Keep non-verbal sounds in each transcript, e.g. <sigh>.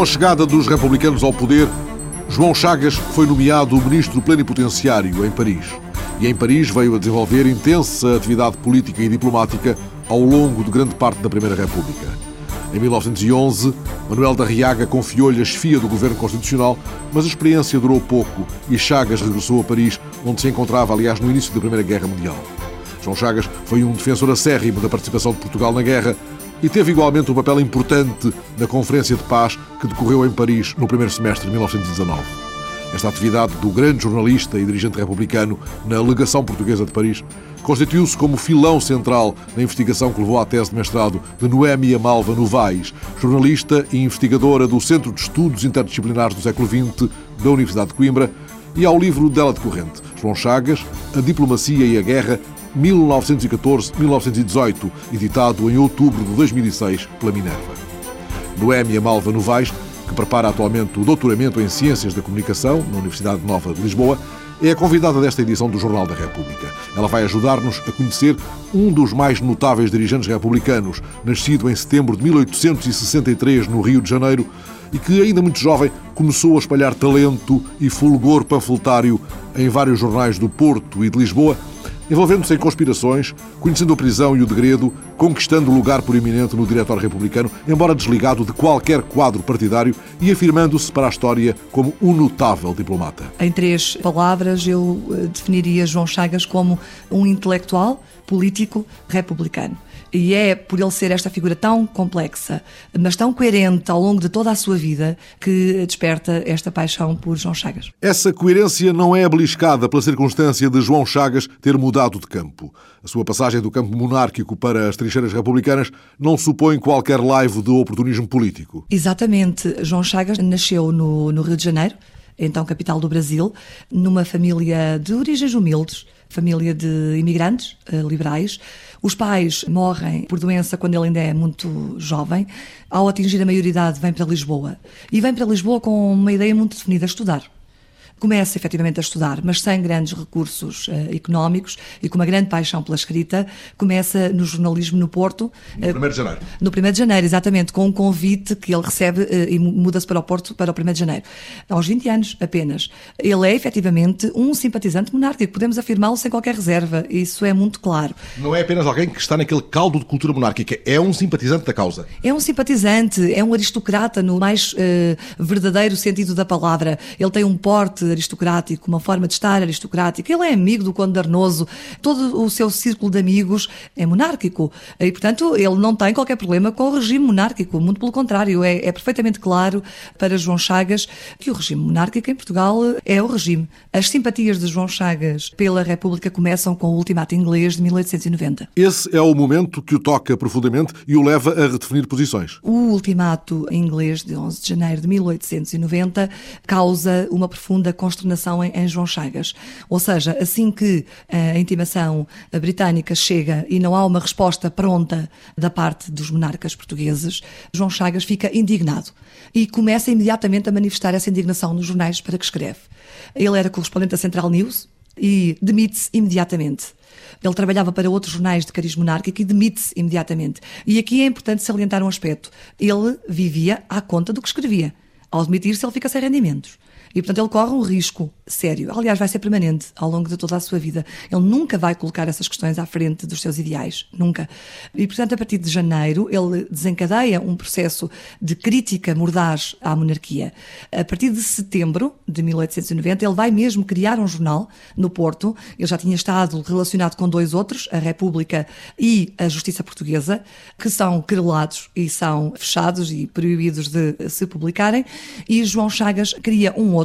Com a chegada dos republicanos ao poder, João Chagas foi nomeado ministro plenipotenciário em Paris. E em Paris veio a desenvolver intensa atividade política e diplomática ao longo de grande parte da Primeira República. Em 1911, Manuel da Riaga confiou-lhe a chefia do governo constitucional, mas a experiência durou pouco e Chagas regressou a Paris, onde se encontrava, aliás, no início da Primeira Guerra Mundial. João Chagas foi um defensor acérrimo da participação de Portugal na guerra e teve igualmente um papel importante na Conferência de Paz que decorreu em Paris no primeiro semestre de 1919. Esta atividade do grande jornalista e dirigente republicano na legação portuguesa de Paris constituiu-se como filão central na investigação que levou à tese de mestrado de Noémia Malva Novaes, jornalista e investigadora do Centro de Estudos Interdisciplinares do século XX da Universidade de Coimbra, e ao livro dela decorrente, João Chagas, A Diplomacia e a Guerra, 1914-1918, editado em outubro de 2006 pela Minerva. Noémia Malva Novaes, que prepara atualmente o doutoramento em Ciências da Comunicação na Universidade Nova de Lisboa, é a convidada desta edição do Jornal da República. Ela vai ajudar-nos a conhecer um dos mais notáveis dirigentes republicanos, nascido em setembro de 1863 no Rio de Janeiro e que, ainda muito jovem, começou a espalhar talento e fulgor panfletário em vários jornais do Porto e de Lisboa envolvendo-se em conspirações, conhecendo a prisão e o degredo, conquistando lugar proeminente no Diretório Republicano, embora desligado de qualquer quadro partidário e afirmando-se para a história como um notável diplomata. Em três palavras, eu eh, definiria João Chagas como um intelectual, político, republicano. E é por ele ser esta figura tão complexa, mas tão coerente ao longo de toda a sua vida, que desperta esta paixão por João Chagas. Essa coerência não é beliscada pela circunstância de João Chagas ter mudado de campo. A sua passagem do campo monárquico para as trincheiras republicanas não supõe qualquer laivo de oportunismo político. Exatamente. João Chagas nasceu no, no Rio de Janeiro, então capital do Brasil, numa família de origens humildes, família de imigrantes uh, liberais. Os pais morrem por doença quando ele ainda é muito jovem. Ao atingir a maioridade, vem para Lisboa. E vem para Lisboa com uma ideia muito definida: estudar começa efetivamente a estudar, mas sem grandes recursos uh, económicos e com uma grande paixão pela escrita, começa no jornalismo no Porto. No 1 uh, de janeiro. No 1 de janeiro, exatamente, com um convite que ele recebe uh, e muda-se para o Porto para o 1 de janeiro. Aos 20 anos apenas. Ele é efetivamente um simpatizante monárquico, podemos afirmá-lo sem qualquer reserva, isso é muito claro. Não é apenas alguém que está naquele caldo de cultura monárquica, é um simpatizante da causa. É um simpatizante, é um aristocrata no mais verdadeiro sentido da palavra. Ele tem um porte aristocrático, uma forma de estar aristocrática. Ele é amigo do Conde Arnoso, todo o seu círculo de amigos é monárquico. E, portanto, ele não tem qualquer problema com o regime monárquico, muito pelo contrário. É, é perfeitamente claro para João Chagas que o regime monárquico em Portugal é o regime. As simpatias de João Chagas pela República começam com o ultimato inglês de 1890. Esse é o momento que o toca profundamente e o leva a redefinir posições. O ultimato inglês de 11 de janeiro de 1890 causa uma profunda consternação em, em João Chagas. Ou seja, assim que a intimação britânica chega e não há uma resposta pronta da parte dos monarcas portugueses, João Chagas fica indignado e começa imediatamente a manifestar essa indignação nos jornais para que escreve. Ele era correspondente da Central News e demite-se imediatamente. Ele trabalhava para outros jornais de cariz monárquico e demite-se imediatamente. E aqui é importante salientar um aspecto. Ele vivia à conta do que escrevia. Ao demitir-se, ele fica sem rendimentos. E, portanto, ele corre um risco sério. Aliás, vai ser permanente ao longo de toda a sua vida. Ele nunca vai colocar essas questões à frente dos seus ideais. Nunca. E, portanto, a partir de janeiro, ele desencadeia um processo de crítica mordaz à monarquia. A partir de setembro de 1890, ele vai mesmo criar um jornal no Porto. Ele já tinha estado relacionado com dois outros, a República e a Justiça Portuguesa, que são querelados e são fechados e proibidos de se publicarem. E João Chagas cria um outro,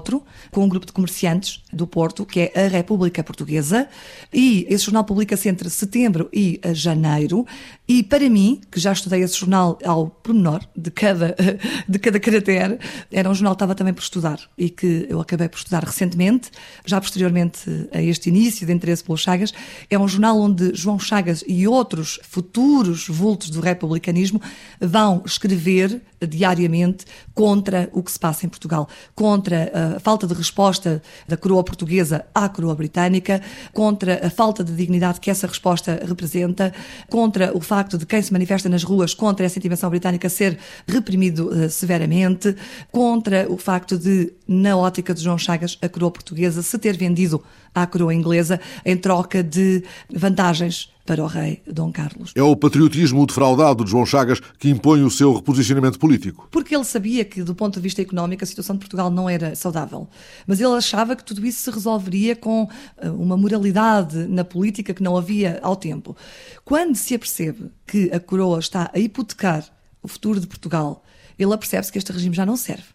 com um grupo de comerciantes do Porto, que é a República Portuguesa, e esse jornal publica-se entre setembro e janeiro, e para mim, que já estudei esse jornal ao pormenor de cada, <laughs> de cada caractere, era um jornal que estava também por estudar, e que eu acabei por estudar recentemente, já posteriormente a este início de interesse pelo Chagas, é um jornal onde João Chagas e outros futuros vultos do republicanismo vão escrever diariamente contra o que se passa em Portugal, contra falta de resposta da coroa portuguesa à coroa britânica, contra a falta de dignidade que essa resposta representa, contra o facto de quem se manifesta nas ruas contra essa intervenção britânica ser reprimido uh, severamente, contra o facto de, na ótica de João Chagas, a coroa portuguesa se ter vendido à coroa inglesa em troca de vantagens para o rei Dom Carlos. É o patriotismo defraudado de João Chagas que impõe o seu reposicionamento político. Porque ele sabia que, do ponto de vista económico, a situação de Portugal não era saudável. Mas ele achava que tudo isso se resolveria com eh, uma moralidade na política que não havia ao tempo. Quando se apercebe que a coroa está a hipotecar o futuro de Portugal, ele apercebe-se que este regime já não serve.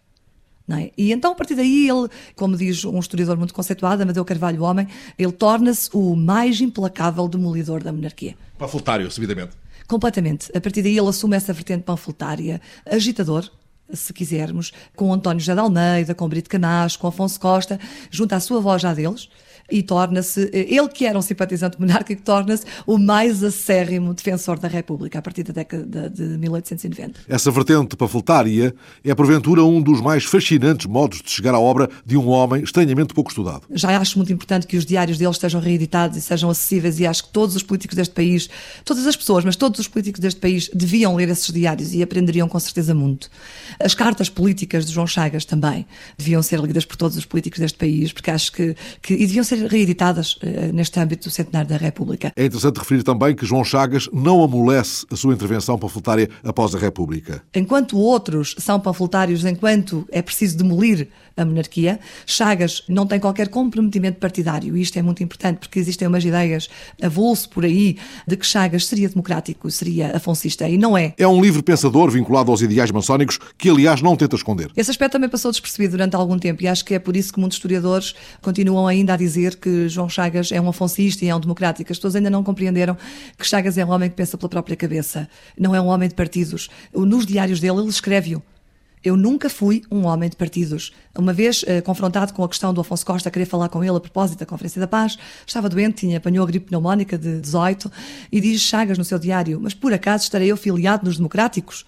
É? E então, a partir daí, ele, como diz um historiador muito conceituado, Amadeu Carvalho Homem, ele torna-se o mais implacável demolidor da monarquia. Panfletário, subidamente. Completamente. A partir daí, ele assume essa vertente panfletária, agitador, se quisermos, com António José de Almeida, com Brito Camacho, com Afonso Costa, junto à sua voz já deles, e torna-se, ele que era um simpatizante monárquico, torna-se o mais acérrimo defensor da República a partir da década de 1890. Essa vertente panfletária é, porventura, um dos mais fascinantes modos de chegar à obra de um homem estranhamente pouco estudado. Já acho muito importante que os diários dele estejam reeditados e sejam acessíveis e acho que todos os políticos deste país, todas as pessoas, mas todos os políticos deste país deviam ler esses diários e aprenderiam com certeza muito. As cartas políticas de João Chagas também deviam ser lidas por todos os políticos deste país, porque acho que, que e deviam ser reeditadas uh, neste âmbito do centenário da República. É interessante referir também que João Chagas não amolece a sua intervenção panfletária após a República. Enquanto outros são panfletários enquanto é preciso demolir a monarquia, Chagas não tem qualquer comprometimento partidário e isto é muito importante porque existem umas ideias avulso por aí de que Chagas seria democrático, seria afoncista e não é. É um livre pensador vinculado aos ideais maçónicos que, aliás, não tenta esconder. Esse aspecto também passou despercebido durante algum tempo e acho que é por isso que muitos historiadores continuam ainda a dizer que João Chagas é um afoncista e é um democrático. As pessoas ainda não compreenderam que Chagas é um homem que pensa pela própria cabeça, não é um homem de partidos. Nos diários dele, ele escreve-o. Eu nunca fui um homem de partidos. Uma vez, eh, confrontado com a questão do Afonso Costa, querer falar com ele a propósito da Conferência da Paz, estava doente, tinha, apanhou a gripe pneumónica de 18, e diz Chagas no seu diário, mas por acaso estarei eu filiado nos democráticos?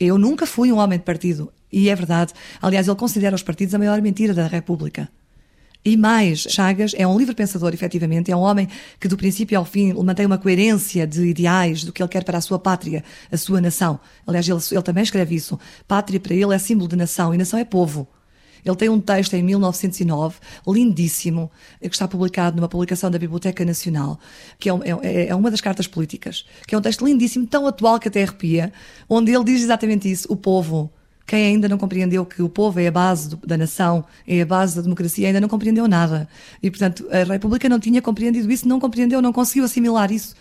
Eu nunca fui um homem de partido. E é verdade. Aliás, ele considera os partidos a maior mentira da República. E mais, Chagas é um livre pensador, efetivamente, é um homem que do princípio ao fim mantém uma coerência de ideais do que ele quer para a sua pátria, a sua nação. Aliás, ele, ele também escreve isso. Pátria para ele é símbolo de nação e nação é povo. Ele tem um texto em 1909, lindíssimo, que está publicado numa publicação da Biblioteca Nacional, que é, é, é, uma das cartas políticas, que é um texto lindíssimo, tão atual que até arrepia, onde ele diz exatamente isso: o povo quem ainda não compreendeu que o povo é a base do, da nação, é a base da democracia, ainda não compreendeu nada. E, portanto, a República não tinha compreendido isso, não compreendeu, não conseguiu assimilar isso.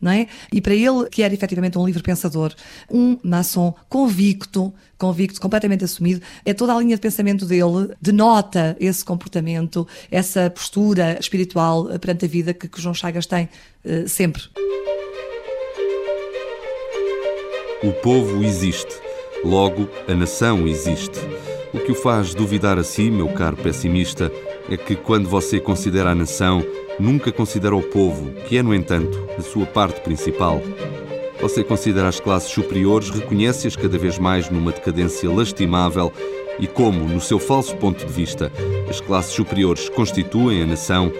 É? E para ele, que era efetivamente um livre pensador, um maçom convicto, convicto, completamente assumido, é toda a linha de pensamento dele denota esse comportamento, essa postura espiritual perante a vida que, que João Chagas tem uh, sempre. O povo existe Logo, a nação existe. O que o faz duvidar a si, meu caro pessimista, é que quando você considera a nação, nunca considera o povo, que é, no entanto, a sua parte principal. Você considera as classes superiores, reconhece-as cada vez mais numa decadência lastimável e como, no seu falso ponto de vista, as classes superiores constituem a nação,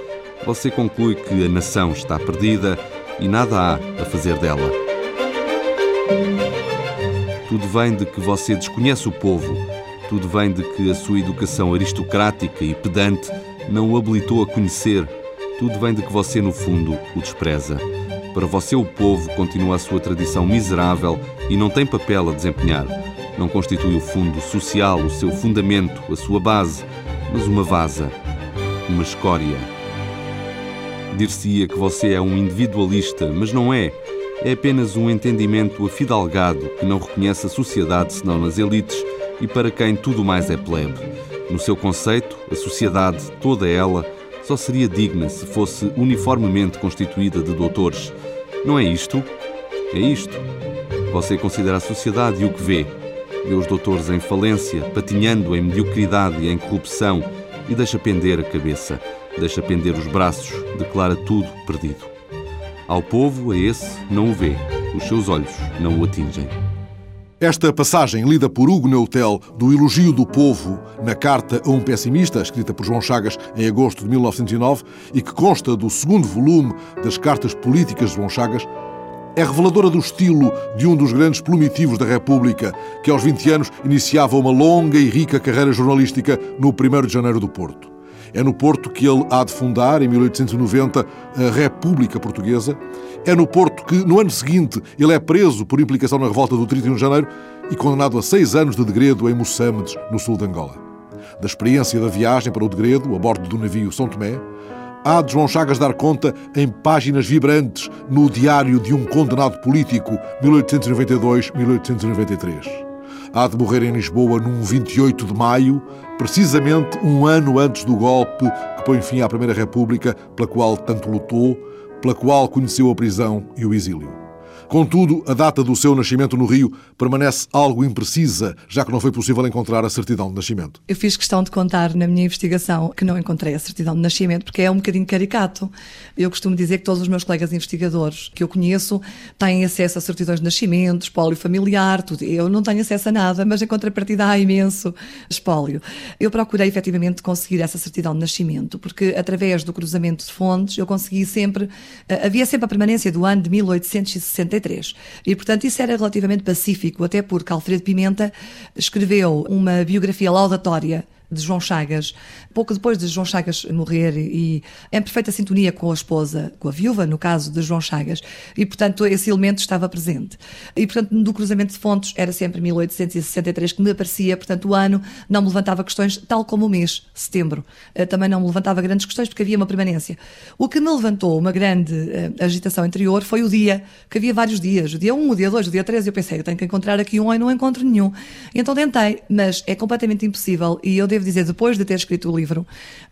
você conclui que a nação está perdida e nada há a fazer dela. Tudo vem de que você desconhece o povo. Tudo vem de que a sua educação aristocrática e pedante não o habilitou a conhecer. Tudo vem de que você, no fundo, o despreza. Para você, o povo continua a sua tradição miserável e não tem papel a desempenhar. Não constitui o fundo social, o seu fundamento, a sua base, mas uma vaza, uma escória. Dir-se-ia que você é um individualista, mas não é é apenas um entendimento afidalgado que não reconhece a sociedade senão nas elites e para quem tudo mais é plebe. No seu conceito, a sociedade, toda ela, só seria digna se fosse uniformemente constituída de doutores. Não é isto? É isto. Você considera a sociedade e o que vê. Vê os doutores em falência, patinhando em mediocridade e em corrupção e deixa pender a cabeça, deixa pender os braços, declara tudo perdido. Ao povo, a esse, não o vê, os seus olhos não o atingem. Esta passagem, lida por Hugo Neutel, do Elogio do Povo na Carta a um Pessimista, escrita por João Chagas em agosto de 1909 e que consta do segundo volume das Cartas Políticas de João Chagas, é reveladora do estilo de um dos grandes plumitivos da República, que aos 20 anos iniciava uma longa e rica carreira jornalística no 1 de janeiro do Porto. É no Porto que ele há de fundar, em 1890, a República Portuguesa. É no Porto que, no ano seguinte, ele é preso por implicação na revolta do 31 de janeiro e condenado a seis anos de degredo em Moçambique, no sul de Angola. Da experiência da viagem para o degredo, a bordo do navio São Tomé, há de João Chagas dar conta em páginas vibrantes no Diário de um Condenado Político, 1892-1893 há de morrer em Lisboa num 28 de maio, precisamente um ano antes do golpe que põe fim à Primeira República, pela qual tanto lutou, pela qual conheceu a prisão e o exílio. Contudo, a data do seu nascimento no Rio permanece algo imprecisa, já que não foi possível encontrar a certidão de nascimento. Eu fiz questão de contar na minha investigação que não encontrei a certidão de nascimento, porque é um bocadinho caricato. Eu costumo dizer que todos os meus colegas investigadores que eu conheço têm acesso a certidões de nascimento, espólio familiar, tudo. Eu não tenho acesso a nada, mas em contrapartida há imenso espólio. Eu procurei efetivamente conseguir essa certidão de nascimento, porque através do cruzamento de fontes eu consegui sempre, eh, havia sempre a permanência do ano de 1863 e, portanto, isso era relativamente pacífico, até porque Alfredo Pimenta escreveu uma biografia laudatória de João Chagas, pouco depois de João Chagas morrer e em perfeita sintonia com a esposa, com a viúva, no caso de João Chagas, e portanto esse elemento estava presente. E portanto do cruzamento de fontes era sempre 1863 que me aparecia, portanto o ano não me levantava questões, tal como o mês, setembro, eh, também não me levantava grandes questões porque havia uma permanência. O que me levantou uma grande uh, agitação interior foi o dia, que havia vários dias, o dia 1, o dia 2, o dia 3, eu pensei, eu tenho que encontrar aqui um e não encontro nenhum. Então tentei, mas é completamente impossível e eu devo devo dizer, depois de ter escrito o livro,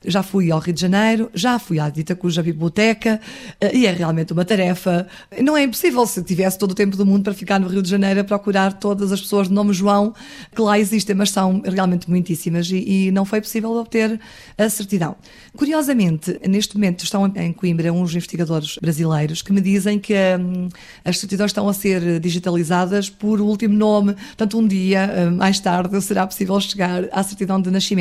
já fui ao Rio de Janeiro, já fui à dita cuja biblioteca, eh, e é realmente uma tarefa. Não é impossível se tivesse todo o tempo do mundo para ficar no Rio de Janeiro a procurar todas as pessoas de nome João que lá existem, mas são realmente muitíssimas e, e não foi possível obter a certidão. Curiosamente, neste momento estão em Coimbra uns investigadores brasileiros que me dizem que hum, as certidões estão a ser digitalizadas por último nome, portanto um dia hum, mais tarde será possível chegar à certidão de nascimento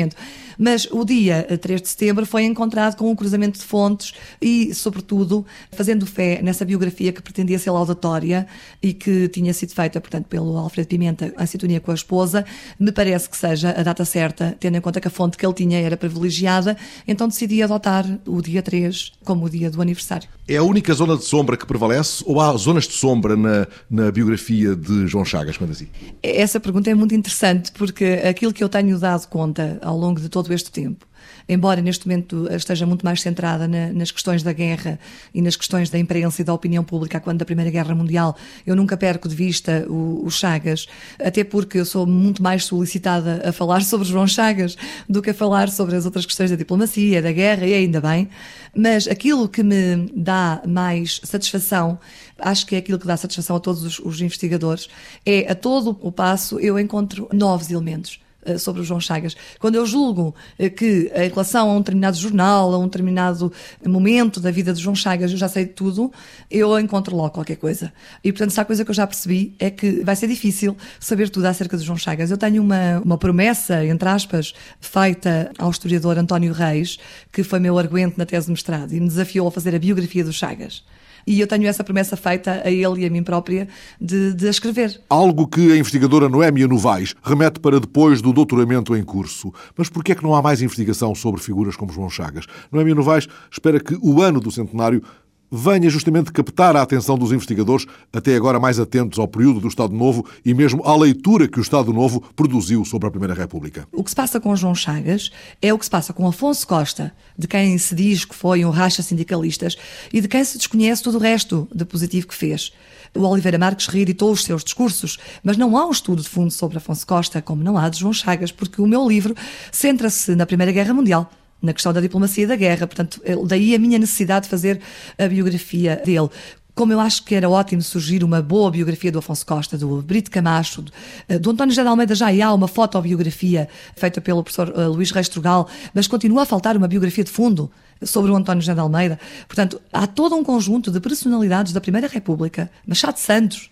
Mas o dia 3 de setembro foi encontrado com um cruzamento de fontes e, sobretudo, fazendo fé nessa biografia que pretendia ser laudatória e que tinha sido feita, portanto, pelo Alfredo Pimenta em sintonia com a esposa, me parece que seja a data certa, tendo em conta que a fonte que ele tinha era privilegiada, então decidi adotar o dia 3 como o dia do aniversário. É a única zona de sombra que prevalece ou há zonas de sombra na, na biografia de João Chagas, quando assim? Essa pergunta é muito interessante porque aquilo que eu tenho dado conta ao longo de todo este tempo. Embora neste momento esteja muito mais centrada na, nas questões da guerra e nas questões da imprensa e da opinião pública quando da Primeira Guerra Mundial, eu nunca perco de vista o, o Chagas, até porque eu sou muito mais solicitada a falar <laughs> sobre João Chagas do que a falar sobre as outras questões da diplomacia, da guerra, e ainda bem. Mas aquilo que me dá mais satisfação, acho que é aquilo que dá satisfação a todos os, os investigadores, é a todo o passo eu encontro novos elementos sobre o João Chagas. Quando eu julgo eh, que, em relação a um determinado jornal, a um determinado momento da vida de João Chagas, eu já sei tudo, eu encontro logo qualquer coisa. E, portanto, se há coisa que eu já percebi é que vai ser difícil saber tudo acerca de João Chagas. Eu tenho uma, uma promessa, entre aspas, feita ao historiador António Reis, que foi meu arguente na tese de mestrado e me desafiou a fazer a biografia do Chagas e eu tenho essa promessa feita a ele e a mim própria de, de escrever. Algo que a investigadora Noémia Novaes remete para depois do doutoramento em curso. Mas por que é que não há mais investigação sobre figuras como João Chagas? Noémia Novaes espera que o ano do centenário venha justamente captar a atenção dos investigadores, até agora mais atentos ao período do Estado Novo e mesmo à leitura que o Estado Novo produziu sobre a Primeira República. O que se passa com João Chagas é o que se passa com Afonso Costa, de quem se diz que foi um racha sindicalistas e de quem se desconhece todo o resto de positivo que fez. O Oliveira Marques reeditou os seus discursos, mas não há um estudo de fundo sobre Afonso Costa, como não há de João Chagas, porque o meu livro centra-se na Primeira Guerra Mundial na questão da diplomacia e da guerra. Portanto, daí a minha necessidade de fazer a biografia dele. Como eu acho que era ótimo surgir uma boa biografia do Afonso Costa, do Brito Camacho, do, eh, do António José de Almeida já há uma fotobiografia feita pelo professor uh, Luís Reis Trugal, mas continua a faltar uma biografia de fundo sobre o António José de Almeida. Portanto, há todo um conjunto de personalidades da Primeira República, Machado Santos,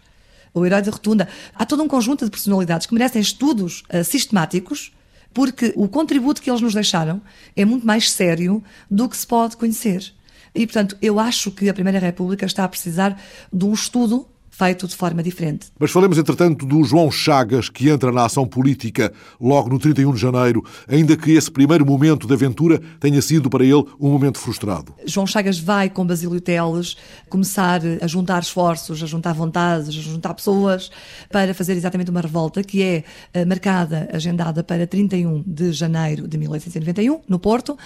o herói da rotunda. Há todo um conjunto de personalidades que merecem estudos uh, sistemáticos porque o contributo que eles nos deixaram é muito mais sério do que se pode conhecer. E, portanto, eu acho que a Primeira República está a precisar de um estudo feito de forma diferente. Mas falemos, entretanto, do João Chagas, que entra na ação política logo no 31 de janeiro, ainda que esse primeiro momento de aventura tenha sido para ele um momento frustrado. João Chagas vai com Basílio Teles começar a juntar esforços, a juntar vontades, a juntar pessoas para fazer exatamente uma revolta que é eh, marcada, agendada para 31 de janeiro de 1891, no Porto,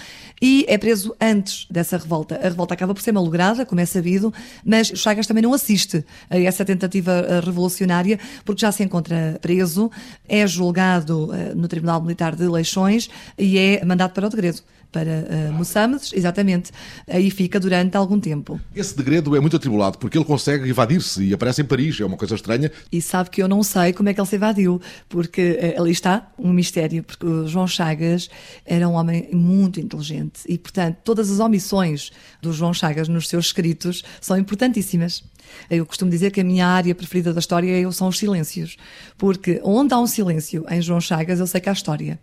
e é preso antes dessa revolta. A revolta acaba por ser malograda, como é sabido, mas Chagas também não assiste a essa essa tentativa eh, revolucionária, porque já se encontra preso, é julgado eh, no Tribunal Militar de Leixões e é mandado para o degredo para uh, exatamente. Aí fica durante algum tempo. Esse degredo é muito atribulado porque ele consegue evadir-se e aparece em Paris, é uma coisa estranha. E sabe que eu não sei como é que ele se evadiu, porque uh, ali está um mistério, porque o João Chagas era um homem muito inteligente e, portanto, todas as omissões do João Chagas nos seus escritos são importantíssimas. Eu costumo dizer que a minha área preferida da história são os silêncios, porque onde há um silêncio em João Chagas, eu sei que há história.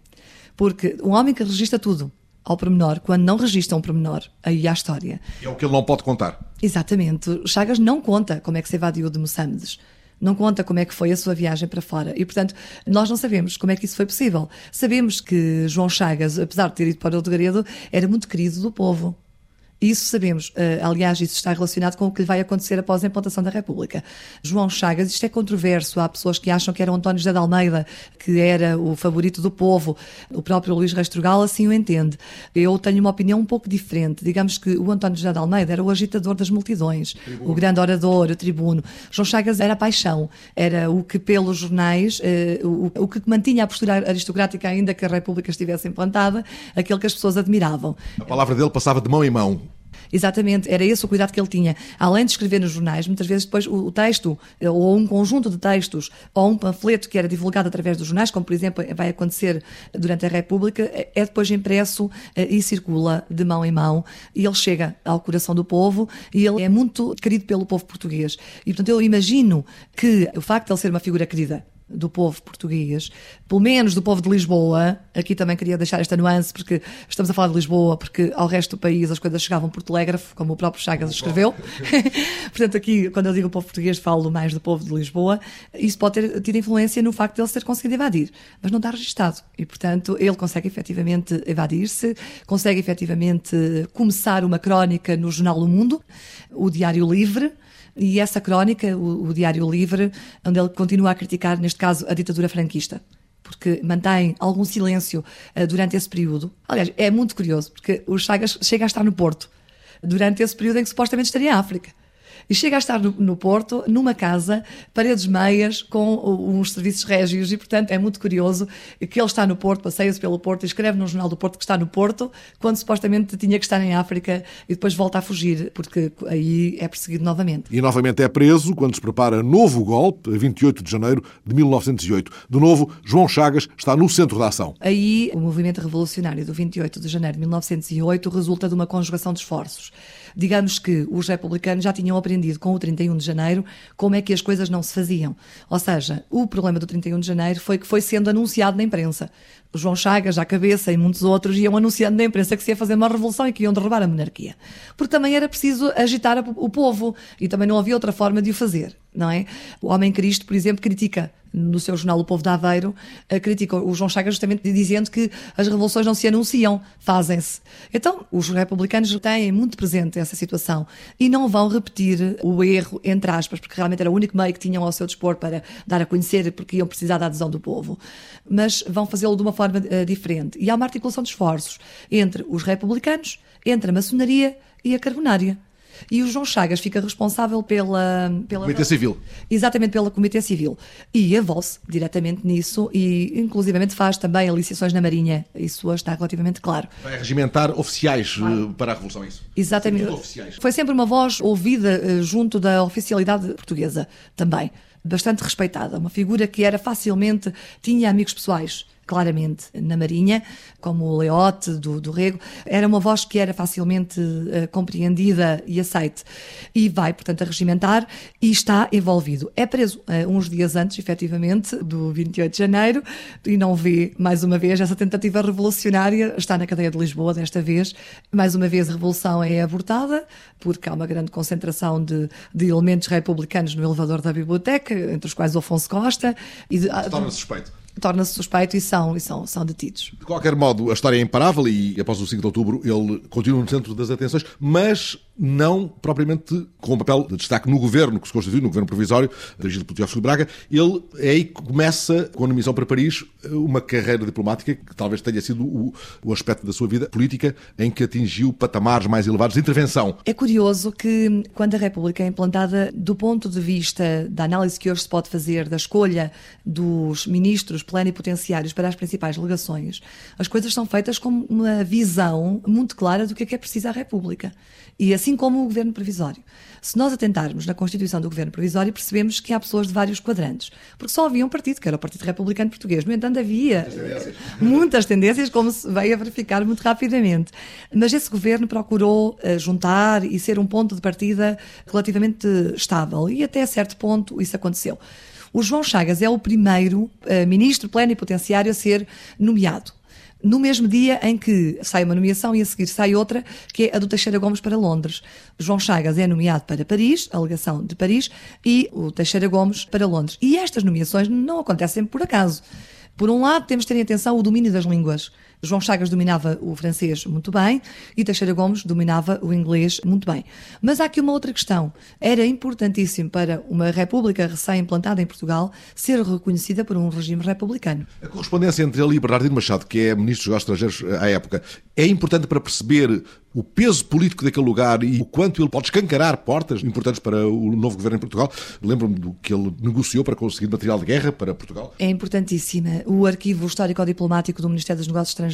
Porque um homem que registra tudo, ao pormenor, quando não registra um pormenor, aí há história. É o que ele não pode contar. Exatamente. Chagas não conta como é que se evadiu de Moçambiques. Não conta como é que foi a sua viagem para fora. E, portanto, nós não sabemos como é que isso foi possível. Sabemos que João Chagas, apesar de ter ido para o Degredo, era muito querido do povo. Isso sabemos. Uh, aliás, isso está relacionado com o que vai acontecer após a implantação da República. João Chagas, isto é controverso. Há pessoas que acham que era o António José de Almeida, que era o favorito do povo. O próprio Luís Restrugal assim o entende. Eu tenho uma opinião um pouco diferente. Digamos que o António José de Almeida era o agitador das multidões, tribuno. o grande orador, o tribuno. João Chagas era a paixão. Era o que, pelos jornais, uh, o, o que mantinha a postura aristocrática ainda que a República estivesse implantada, aquele que as pessoas admiravam. A palavra dele passava de mão em mão. Exatamente, era esse o cuidado que ele tinha. Além de escrever nos jornais, muitas vezes depois o, texto, eh, ou um conjunto de textos, ou um panfleto que era divulgado através dos jornais, como por exemplo vai acontecer durante a República, é, é depois impresso eh, e circula de mão em mão, e ele chega ao coração do povo, e ele é muito querido pelo povo português. E portanto eu imagino que o facto de ele ser uma figura querida do povo português, pelo menos do povo de Lisboa. Aqui também queria deixar esta nuance, porque estamos a falar de Lisboa, porque ao resto do país as coisas chegavam por telégrafo, como o próprio Chagas escreveu. <laughs> Portanto, aqui, quando eu digo povo português, falo mais do povo de Lisboa. Isso pode ter tido influência no facto de ele ter conseguido evadir, mas não está registado. E, portanto, ele consegue efetivamente evadir-se, consegue efetivamente começar uma crónica no Jornal do Mundo, o Diário Livre e essa crónica, o, o Diário Livre, onde ele continua a criticar, neste caso, a ditadura franquista porque mantém algum silêncio uh, durante esse período. Aliás, é muito curioso, porque o Chagas chega a estar no Porto durante esse período em que supostamente estaria em África e chega a estar no, no Porto, numa casa, paredes meias, com uns serviços régios, e portanto é muito curioso que ele está no Porto, passeia-se pelo Porto e escreve no Jornal do Porto que está no Porto, quando supostamente tinha que estar em África e depois volta a fugir, porque aí é perseguido novamente. E novamente é preso quando se prepara novo golpe, a 28 de janeiro de 1908. De novo, João Chagas está no centro da ação. Aí o movimento revolucionário do 28 de janeiro de 1908 resulta de uma conjugação de esforços digamos que os republicanos já tinham aprendido com o 31 de janeiro como é que as coisas não se faziam. Ou seja, o problema do 31 de janeiro foi que foi sendo anunciado na imprensa. João Chagas, à cabeça, e muitos outros iam anunciando na imprensa que se ia fazer uma revolução e que iam derrubar a monarquia. Porque também era preciso agitar o povo e também não havia outra forma de o fazer, não é? O Homem Cristo, por exemplo, critica no seu jornal O Povo de Aveiro, eh, critica o João Chagas justamente dizendo que as revoluções não se anunciam, fazem-se. Então, os republicanos têm muito presente essa situação e não vão repetir o erro, entre aspas, porque realmente era o único meio que tinham ao seu dispor para dar a conhecer, porque iam precisar da adesão do povo. Mas vão fazê-lo de uma forma uh, diferente. E há uma articulação de esforços entre os republicanos, entre a maçonaria e a carbonária. E o João Chagas fica responsável pela. pela Comitê Civil. Exatamente, pela Comitê Civil. E avó-se diretamente nisso e, inclusivamente, faz também aliciações na Marinha. Isso está relativamente claro. Vai regimentar oficiais ah. para a Revolução, é isso? Exatamente. Oficiais. Foi sempre uma voz ouvida eh, junto da oficialidade portuguesa também bastante respeitada, uma figura que era facilmente, tinha amigos pessoais claramente na Marinha, como o Leote, do, do Rego. Era uma voz que era facilmente uh, compreendida e aceite. E vai, portanto, a regimentar e está envolvido. É preso uh, uns dias antes, efetivamente, do 28 de janeiro, e não vê, mais uma vez, essa tentativa revolucionária. Está na cadeia de Lisboa desta vez. Mais uma vez, a revolução é abortada, porque há uma grande concentração de, de elementos republicanos no elevador da biblioteca, entre os quais Afonso Costa. E de, Torna-se suspeito torna-se suspeito e são, e são, são detidos. De qualquer modo, a história é imparável e após o 5 de outubro ele continua no centro das atenções, mas não propriamente com um papel de destaque no governo que se constituiu, no governo provisório, dirigido por Teófilo Braga. Ele é aí que começa, com a missão para Paris, uma carreira diplomática que talvez tenha sido o, o aspecto da sua vida política em que atingiu patamares mais elevados de intervenção. É curioso que, quando a República é implantada, do ponto de vista da análise que hoje se pode fazer da escolha dos ministros plenipotenciários para as principais delegações, as coisas são feitas com uma visão muito clara do que é que é preciso à República. E assim como o governo provisório. Se nós atentarmos na constituição do governo provisório, percebemos que há pessoas de vários quadrantes. Porque só havia um partido, que era o Partido Republicano Português. No entanto, havia tendências. muitas tendências, como se veio a verificar muito rapidamente. Mas esse governo procurou uh, juntar e ser um ponto de partida relativamente estável. E até certo ponto isso aconteceu. O João Chagas é o primeiro uh, ministro plenipotenciário a ser nomeado no mesmo dia em que sai uma nomeação e a seguir sai outra, que é a do Teixeira Gomes para Londres. João Chagas é nomeado para Paris, a alegação de Paris, e o Teixeira Gomes para Londres. E estas nomeações não acontecem por acaso. Por um lado, temos de ter em atenção o domínio das línguas. João Chagas dominava o francês muito bem e Teixeira Gomes dominava o inglês muito bem. Mas há aqui uma outra questão. Era importantíssimo para uma república recém-implantada em Portugal ser reconhecida por um regime republicano. A correspondência entre ele e Bernardino Machado, que é ministro dos Estrangeiros à época, é importante para perceber o peso político daquele lugar e o quanto ele pode escancarar portas importantes para o novo governo em Portugal. Lembro-me do que ele negociou para conseguir material de guerra para Portugal. É importantíssima. O arquivo histórico-diplomático do Ministério dos Negócios Estrangeiros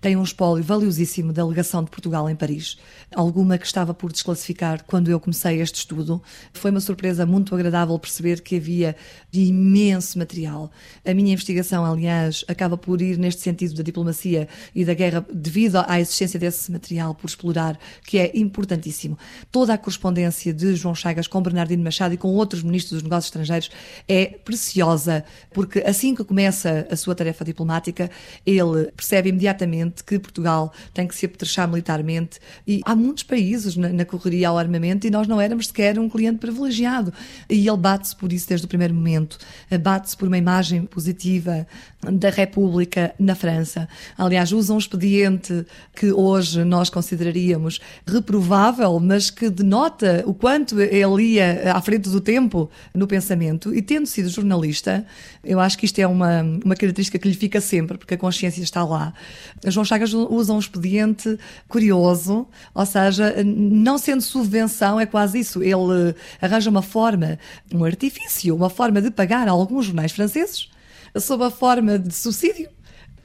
tem um espólio valiosíssimo da legação de Portugal em Paris. Alguma que estava por desclassificar quando eu comecei este estudo. Foi uma surpresa muito agradável perceber que havia imenso material. A minha investigação, aliás, acaba por ir neste sentido da diplomacia e da guerra devido à existência desse material por explorar, que é importantíssimo. Toda a correspondência de João Chagas com Bernardino Machado e com outros ministros dos negócios estrangeiros é preciosa, porque assim que começa a sua tarefa diplomática, ele percebe imediatamente que Portugal tem que se apetrechar militarmente e há muitos países na, na correria ao armamento e nós não éramos sequer um cliente privilegiado. E ele bate-se por isso desde o primeiro momento, bate-se por uma imagem positiva da República na França. Aliás, usa um expediente que hoje nós consideraríamos reprovável, mas que denota o quanto ele ia à frente do tempo no pensamento. E tendo sido jornalista, eu acho que isto é uma, uma característica que lhe fica sempre, porque a consciência está lá. João Chagas usa um expediente curioso, ou seja, não sendo subvenção, é quase isso. Ele arranja uma forma, um artifício, uma forma de pagar a alguns jornais franceses sob a forma de subsídio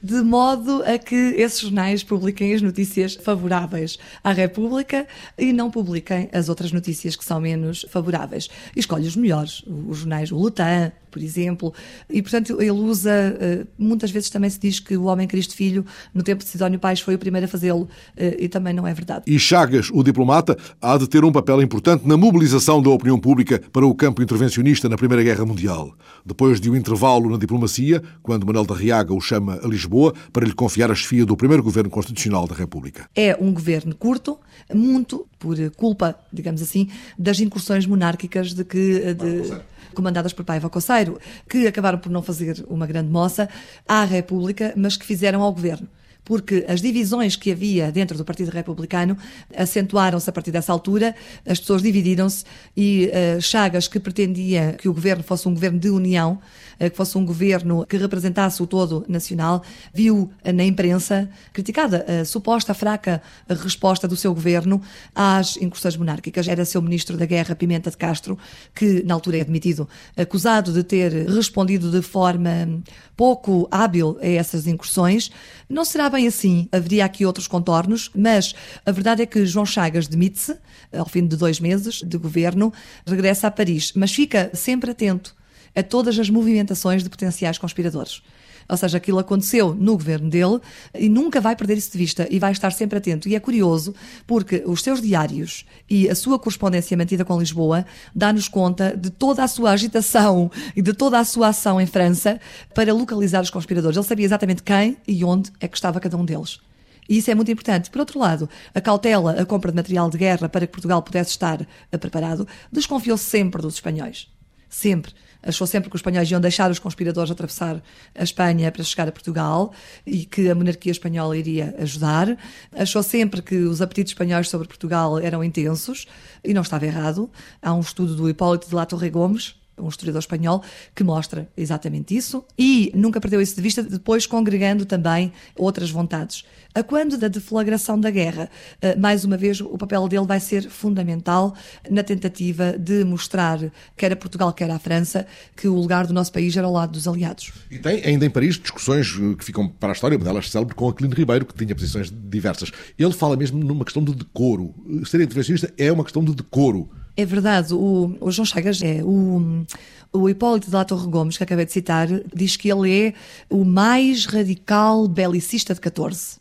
de modo a que esses jornais publiquem as notícias favoráveis à República e não publiquem as outras notícias que são menos favoráveis. E escolhe os melhores, os jornais, o Lutin, por exemplo, e portanto ele usa, eh, muitas vezes também se diz que o homem Cristo Filho, no tempo de Sidónio Pais, foi o primeiro a fazê-lo, eh, e também não é verdade. E Chagas, o diplomata, há de ter um papel importante na mobilização da opinião pública para o campo intervencionista na Primeira Guerra Mundial. Depois de um intervalo na diplomacia, quando Manuel da Riaga o chama a Lisboa para lhe confiar a chefia do primeiro governo constitucional da República. É um governo curto, muito por culpa, digamos assim, das incursões monárquicas de que... De comandadas por Paiva Coceiro, que acabaram por não fazer uma grande moça à República, mas que fizeram ao governo porque as divisões que havia dentro do Partido Republicano acentuaram-se a partir dessa altura, as pessoas dividiram-se e uh, Chagas, que pretendia que o governo fosse um governo de união, uh, que fosse um governo que representasse o todo nacional, viu uh, na imprensa criticada a suposta fraca resposta do seu governo às incursões monárquicas. Era seu ministro da Guerra, Pimenta de Castro, que na altura é admitido, acusado de ter respondido de forma pouco hábil a essas incursões. Não será bem bem assim. Haveria aqui outros contornos, mas a verdade é que João Chagas demite-se ao fim de dois meses de governo, regressa a Paris, mas fica sempre atento a todas as movimentações de potenciais conspiradores. Ou seja, aquilo aconteceu no governo dele e nunca vai perder isso de vista e vai estar sempre atento. E é curioso porque os seus diários e a sua correspondência mantida com Lisboa dá-nos conta de toda a sua agitação e de toda a sua ação em França para localizar os conspiradores. Ele sabia exatamente quem e onde é que estava cada um deles. E isso é muito importante. Por outro lado, a cautela, a compra de material de guerra para que Portugal pudesse estar preparado, desconfiou sempre dos espanhóis. Sempre achou sempre que os espanhóis iam deixar os conspiradores atravessar a Espanha para chegar a Portugal e que a monarquia espanhola iria ajudar. Achou sempre que os apetites espanhóis sobre Portugal eram intensos e não estava errado. Há um estudo do Hipólito de La Torre Gomes, um historiador espanhol, que mostra exatamente isso e nunca perdeu isso de vista, depois congregando também outras vontades. A quando da deflagração da guerra, eh, mais uma vez, o papel dele vai ser fundamental na tentativa de mostrar, quer a Portugal, quer a França, que o lugar do nosso país era ao lado dos aliados. E tem ainda em Paris discussões eh, que ficam para a história, uma delas célebre com Aquilino Ribeiro, que tinha posições diversas. Ele fala mesmo numa questão de decoro. Ser intervencionista é uma questão de decoro. É verdade, o, o João Chagas é o, o Hipólito de La Torre Gomes, que acabei de citar, diz que ele é o mais radical belicista de 14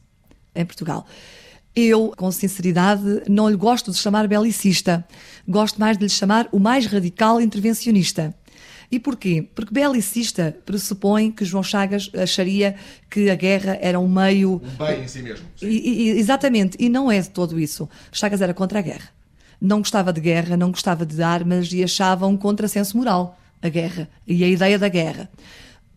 em Portugal. Eu, com sinceridade, não lhe gosto de chamar belicista. Gosto mais de lhe chamar o mais radical intervencionista. E porquê? Porque belicista pressupõe que João Chagas acharia que a guerra era um meio. Um bem em si mesmo. E, e, exatamente, e não é de todo isso. Chagas era contra a guerra. Não gostava de guerra, não gostava de armas e achava um contrassenso moral a guerra e a ideia da guerra.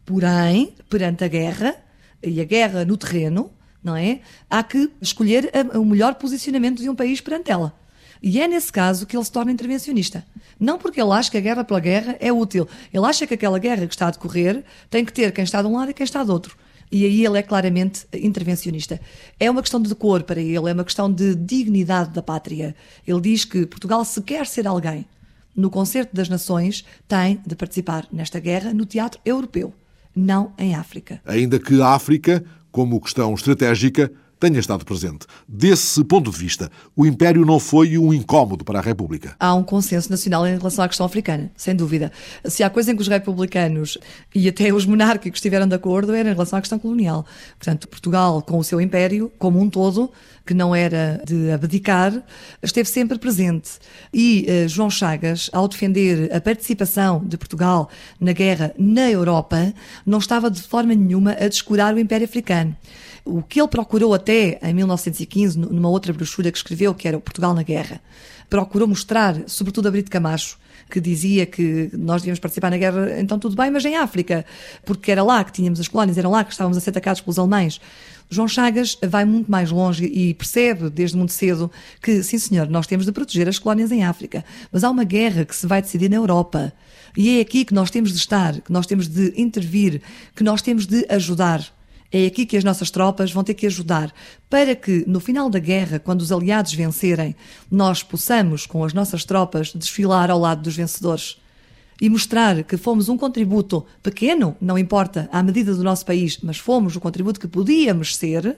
Porém, perante a guerra e a guerra no terreno, não é? Há que escolher o melhor posicionamento de um país perante ela. E é nesse caso que ele se torna intervencionista. Não porque ele acha que a guerra pela guerra é útil. Ele acha que aquela guerra que está a decorrer tem que ter quem está de um lado e quem está do outro. E aí ele é claramente intervencionista. É uma questão de decor para ele, é uma questão de dignidade da pátria. Ele diz que Portugal, se quer ser alguém no concerto das nações, tem de participar nesta guerra no teatro europeu, não em África. Ainda que a África como questão estratégica, tenha estado presente. Desse ponto de vista, o Império não foi um incómodo para a República. Há um consenso nacional em relação à questão africana, sem dúvida. Se há coisa em que os republicanos e até os monárquicos estiveram de acordo, era em relação à questão colonial. Portanto, Portugal, com o seu Império, como um todo, que não era de abdicar, esteve sempre presente. E uh, João Chagas, ao defender a participação de Portugal na guerra na Europa, não estava de forma nenhuma a descurar o Império Africano. O que ele procurou até em 1915, numa outra brochura que escreveu, que era o Portugal na Guerra, procurou mostrar, sobretudo a Brito Camacho, que dizia que nós devíamos participar na guerra, então tudo bem, mas em África, porque era lá que tínhamos as colónias, era lá que estávamos a ser atacados pelos alemães. João Chagas vai muito mais longe e percebe desde muito cedo que, sim senhor, nós temos de proteger as colónias em África, mas há uma guerra que se vai decidir na Europa. E é aqui que nós temos de estar, que nós temos de intervir, que nós temos de ajudar. É aqui que as nossas tropas vão ter que ajudar para que, no final da guerra, quando os aliados vencerem, nós possamos, com as nossas tropas, desfilar ao lado dos vencedores e mostrar que fomos um contributo pequeno, não importa, à medida do nosso país, mas fomos o contributo que podíamos ser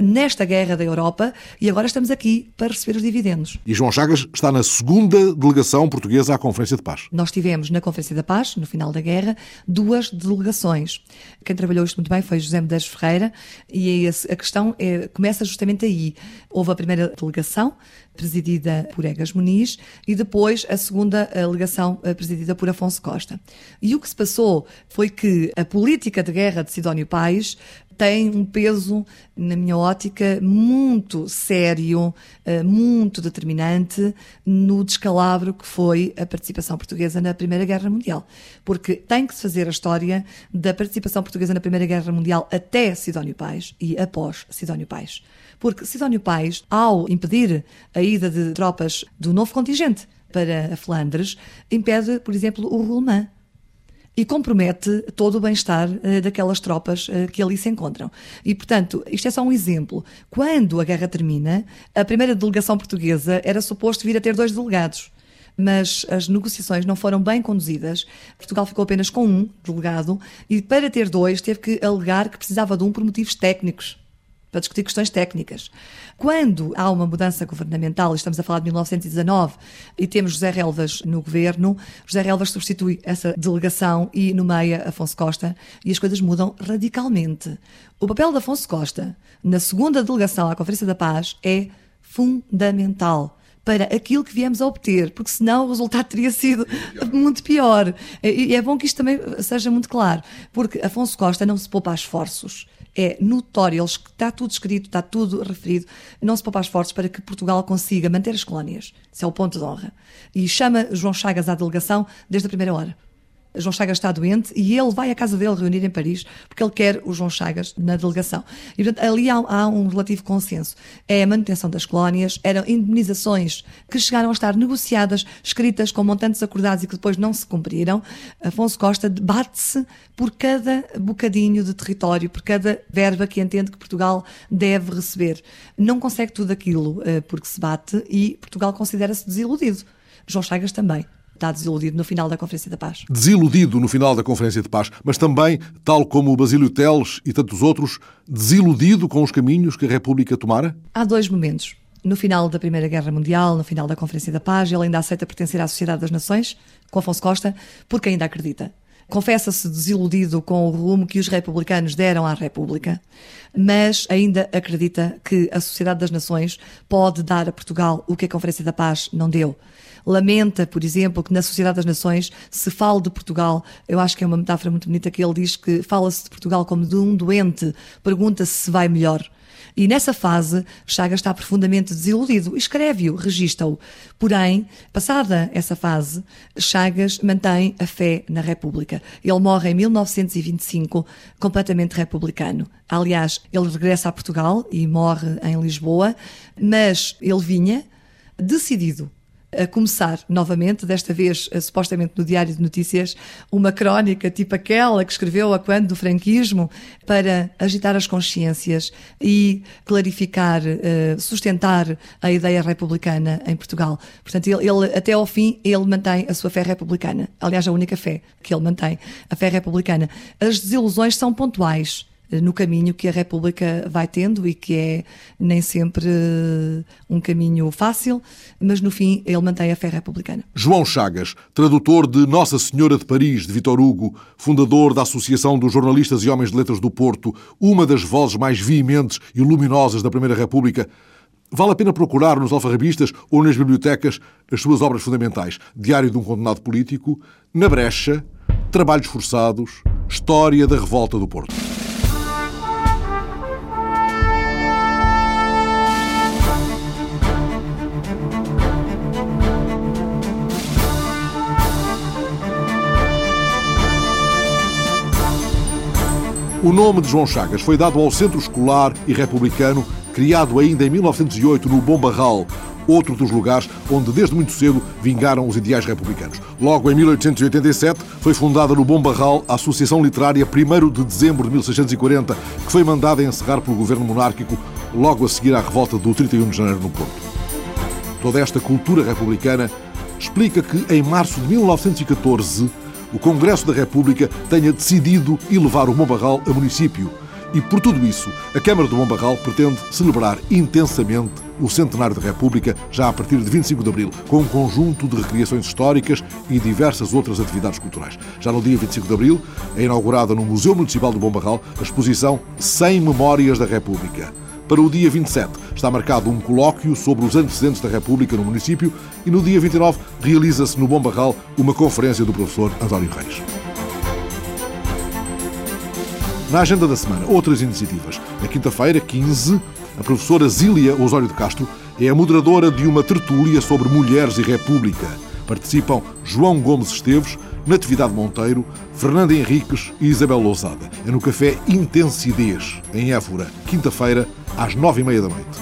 nesta guerra da Europa e agora estamos aqui para receber os dividendos. E João Chagas está na segunda delegação portuguesa à Conferência de Paz. Nós tivemos na Conferência da Paz, no final da guerra, duas delegações. Quem trabalhou isto muito bem foi José Medeiros Ferreira e é a questão é, começa justamente aí. Houve a primeira delegação, presidida por Egas Muniz, e depois a segunda delegação eh, presidida por Afonso Costa. E o que se passou foi que a política de guerra de Sidónio Pais tem um peso, na minha ótica, muito sério, eh, muito determinante no descalabro que foi a participação portuguesa na Primeira Guerra Mundial. Porque tem que se fazer a história da participação portuguesa na Primeira Guerra Mundial até Sidónio Pais e após Sidónio Pais. Porque Sidónio Pais, ao impedir a ida de tropas do novo contingente para Flandres, impede, por exemplo, o Roulemont e compromete todo o bem-estar uh, daquelas tropas uh, que ali se encontram. E, portanto, isto é só um exemplo. Quando a guerra termina, a primeira delegação portuguesa era suposto vir a ter dois delegados. Mas as negociações não foram bem conduzidas. Portugal ficou apenas com um delegado e, para ter dois, teve que alegar que precisava de um por motivos técnicos para discutir questões técnicas. Quando há uma mudança governamental, estamos a falar de 1919, e temos José Relvas no governo, José Relvas substitui essa delegação e nomeia Afonso Costa, e as coisas mudam radicalmente. O papel de Afonso Costa na segunda delegação à Conferência da Paz é fundamental para aquilo que viemos a obter, porque senão o resultado teria sido muito pior. E é bom que isto também seja muito claro, porque Afonso Costa não se poupa a esforços é notório, está tudo escrito, está tudo referido, não se poupa esforços para que Portugal consiga manter as colónias. Isso é o ponto de honra. E chama João Chagas à delegação desde a primeira hora. João Chagas está doente e ele vai à casa dele reunir em Paris porque ele quer o João Chagas na delegação. E, portanto, ali há, há, um relativo consenso. É a manutenção das colónias, eram indemnizações que chegaram a estar negociadas, escritas com montantes acordados e que depois não se cumpriram. Afonso Costa debate-se por cada bocadinho de território, por cada verba que entende que Portugal deve receber. Não consegue tudo aquilo eh, porque se bate e Portugal considera-se desiludido. João Chagas também está desiludido no final da Conferência da Paz. Desiludido no final da Conferência de Paz, mas também, tal como o Basílio Teles e tantos outros, desiludido com os caminhos que a República tomara? Há dois momentos. No final da Primeira Guerra Mundial, no final da Conferência da Paz, ele ainda aceita pertencer à Sociedade das Nações, com Afonso Costa, porque ainda acredita. Confessa-se desiludido com o rumo que os republicanos deram à República, mas ainda acredita que a Sociedade das Nações pode dar a Portugal o que a Conferência da Paz não deu lamenta, por exemplo, que na Sociedade das Nações se fale de Portugal. Eu acho que é uma metáfora muito bonita que ele diz que fala-se de Portugal como de um doente, pergunta-se se vai melhor. E nessa fase, Chagas está profundamente desiludido. Escreve-o, registra-o. Porém, passada essa fase, Chagas mantém a fé na República. Ele morre em 1925, completamente republicano. Aliás, ele regressa a Portugal e morre em Lisboa, mas ele vinha decidido a começar novamente, desta vez eh, supostamente no Diário de Notícias, uma crónica tipo aquela que escreveu a quando do franquismo para agitar as consciências e clarificar, eh, sustentar a ideia republicana em Portugal. Portanto, ele, ele até ao fim, ele mantém a sua fé republicana. Aliás, a única fé que ele mantém, a fé republicana. As desilusões são pontuais no caminho que a República vai tendo e que é nem sempre eh, um caminho fácil, mas no fim ele mantém a fé republicana. João Chagas, tradutor de Nossa Senhora de Paris, de Vitor Hugo, fundador da Associação dos Jornalistas e Homens de Letras do Porto, uma das vozes mais veementes e luminosas da Primeira República, Vale a pena procurar nos alfarrabistas ou nas bibliotecas as suas obras fundamentais. Diário de um Condenado Político, Na Brecha, Trabalhos Forçados, História da Revolta do Porto. O nome de João Chagas foi dado ao Centro Escolar e Republicano, criado ainda em 1908 no Bom Barral, outro dos lugares onde desde muito cedo vingaram os ideais republicanos. Logo em 1887 foi fundada no Bom Barral a Associação Literária 1 de dezembro de 1640, que foi mandada encerrar pelo governo monárquico logo a seguir à revolta do 31 de janeiro no Porto. Toda esta cultura republicana explica que em março de 1914 o Congresso da República tenha decidido elevar o Mombarral a município. E por tudo isso, a Câmara do Mombarral pretende celebrar intensamente o centenário da República já a partir de 25 de abril, com um conjunto de recriações históricas e diversas outras atividades culturais. Já no dia 25 de abril é inaugurada no Museu Municipal do Bombarral a exposição 100 Memórias da República. Para o dia 27 está marcado um colóquio sobre os antecedentes da República no município e no dia 29 realiza-se no Bom Barral uma conferência do professor António Reis. Na agenda da semana, outras iniciativas. Na quinta-feira, 15, a professora Zília Osório de Castro é a moderadora de uma tertúlia sobre mulheres e república. Participam João Gomes Esteves, Natividade Monteiro, Fernanda Henriques e Isabel Lousada. É no Café Intensidez, em Évora, quinta-feira, às nove e meia da noite.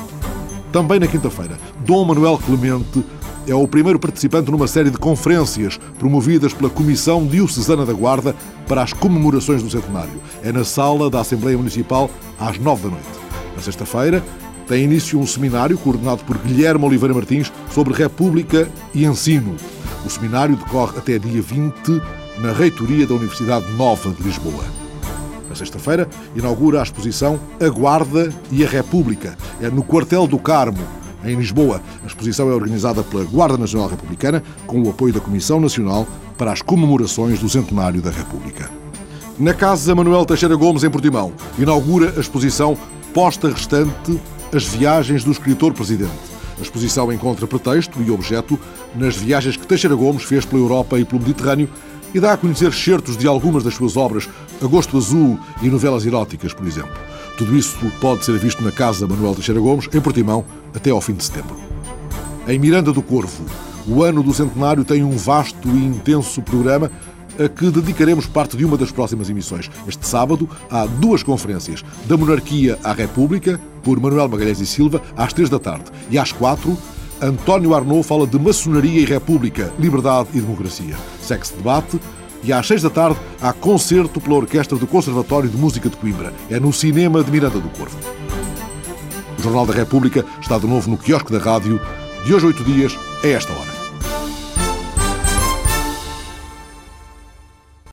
Também na quinta-feira, Dom Manuel Clemente é o primeiro participante numa série de conferências promovidas pela Comissão Diocesana da Guarda para as comemorações do centenário. É na sala da Assembleia Municipal às nove da noite. Na sexta-feira, tem início um seminário coordenado por Guilherme Oliveira Martins sobre República e Ensino. O seminário decorre até dia 20 na reitoria da Universidade Nova de Lisboa. A sexta-feira, inaugura a exposição A Guarda e a República. É no Quartel do Carmo, em Lisboa. A exposição é organizada pela Guarda Nacional Republicana, com o apoio da Comissão Nacional para as comemorações do centenário da República. Na Casa Manuel Teixeira Gomes, em Portimão, inaugura a exposição Posta Restante As Viagens do Escritor-Presidente. A exposição encontra pretexto e objeto nas viagens que Teixeira Gomes fez pela Europa e pelo Mediterrâneo e dá a conhecer certos de algumas das suas obras, Agosto Azul e novelas eróticas, por exemplo. Tudo isso pode ser visto na Casa Manuel Teixeira Gomes, em Portimão, até ao fim de setembro. Em Miranda do Corvo, o ano do centenário tem um vasto e intenso programa a que dedicaremos parte de uma das próximas emissões. Este sábado há duas conferências, da Monarquia à República, por Manuel Magalhães e Silva, às três da tarde, e às quatro, António Arnaud fala de maçonaria e república, liberdade e democracia. Segue-se debate e às seis da tarde há concerto pela Orquestra do Conservatório de Música de Coimbra. É no Cinema de Miranda do Corvo. O Jornal da República está de novo no quiosque da rádio, de hoje oito dias, a esta hora.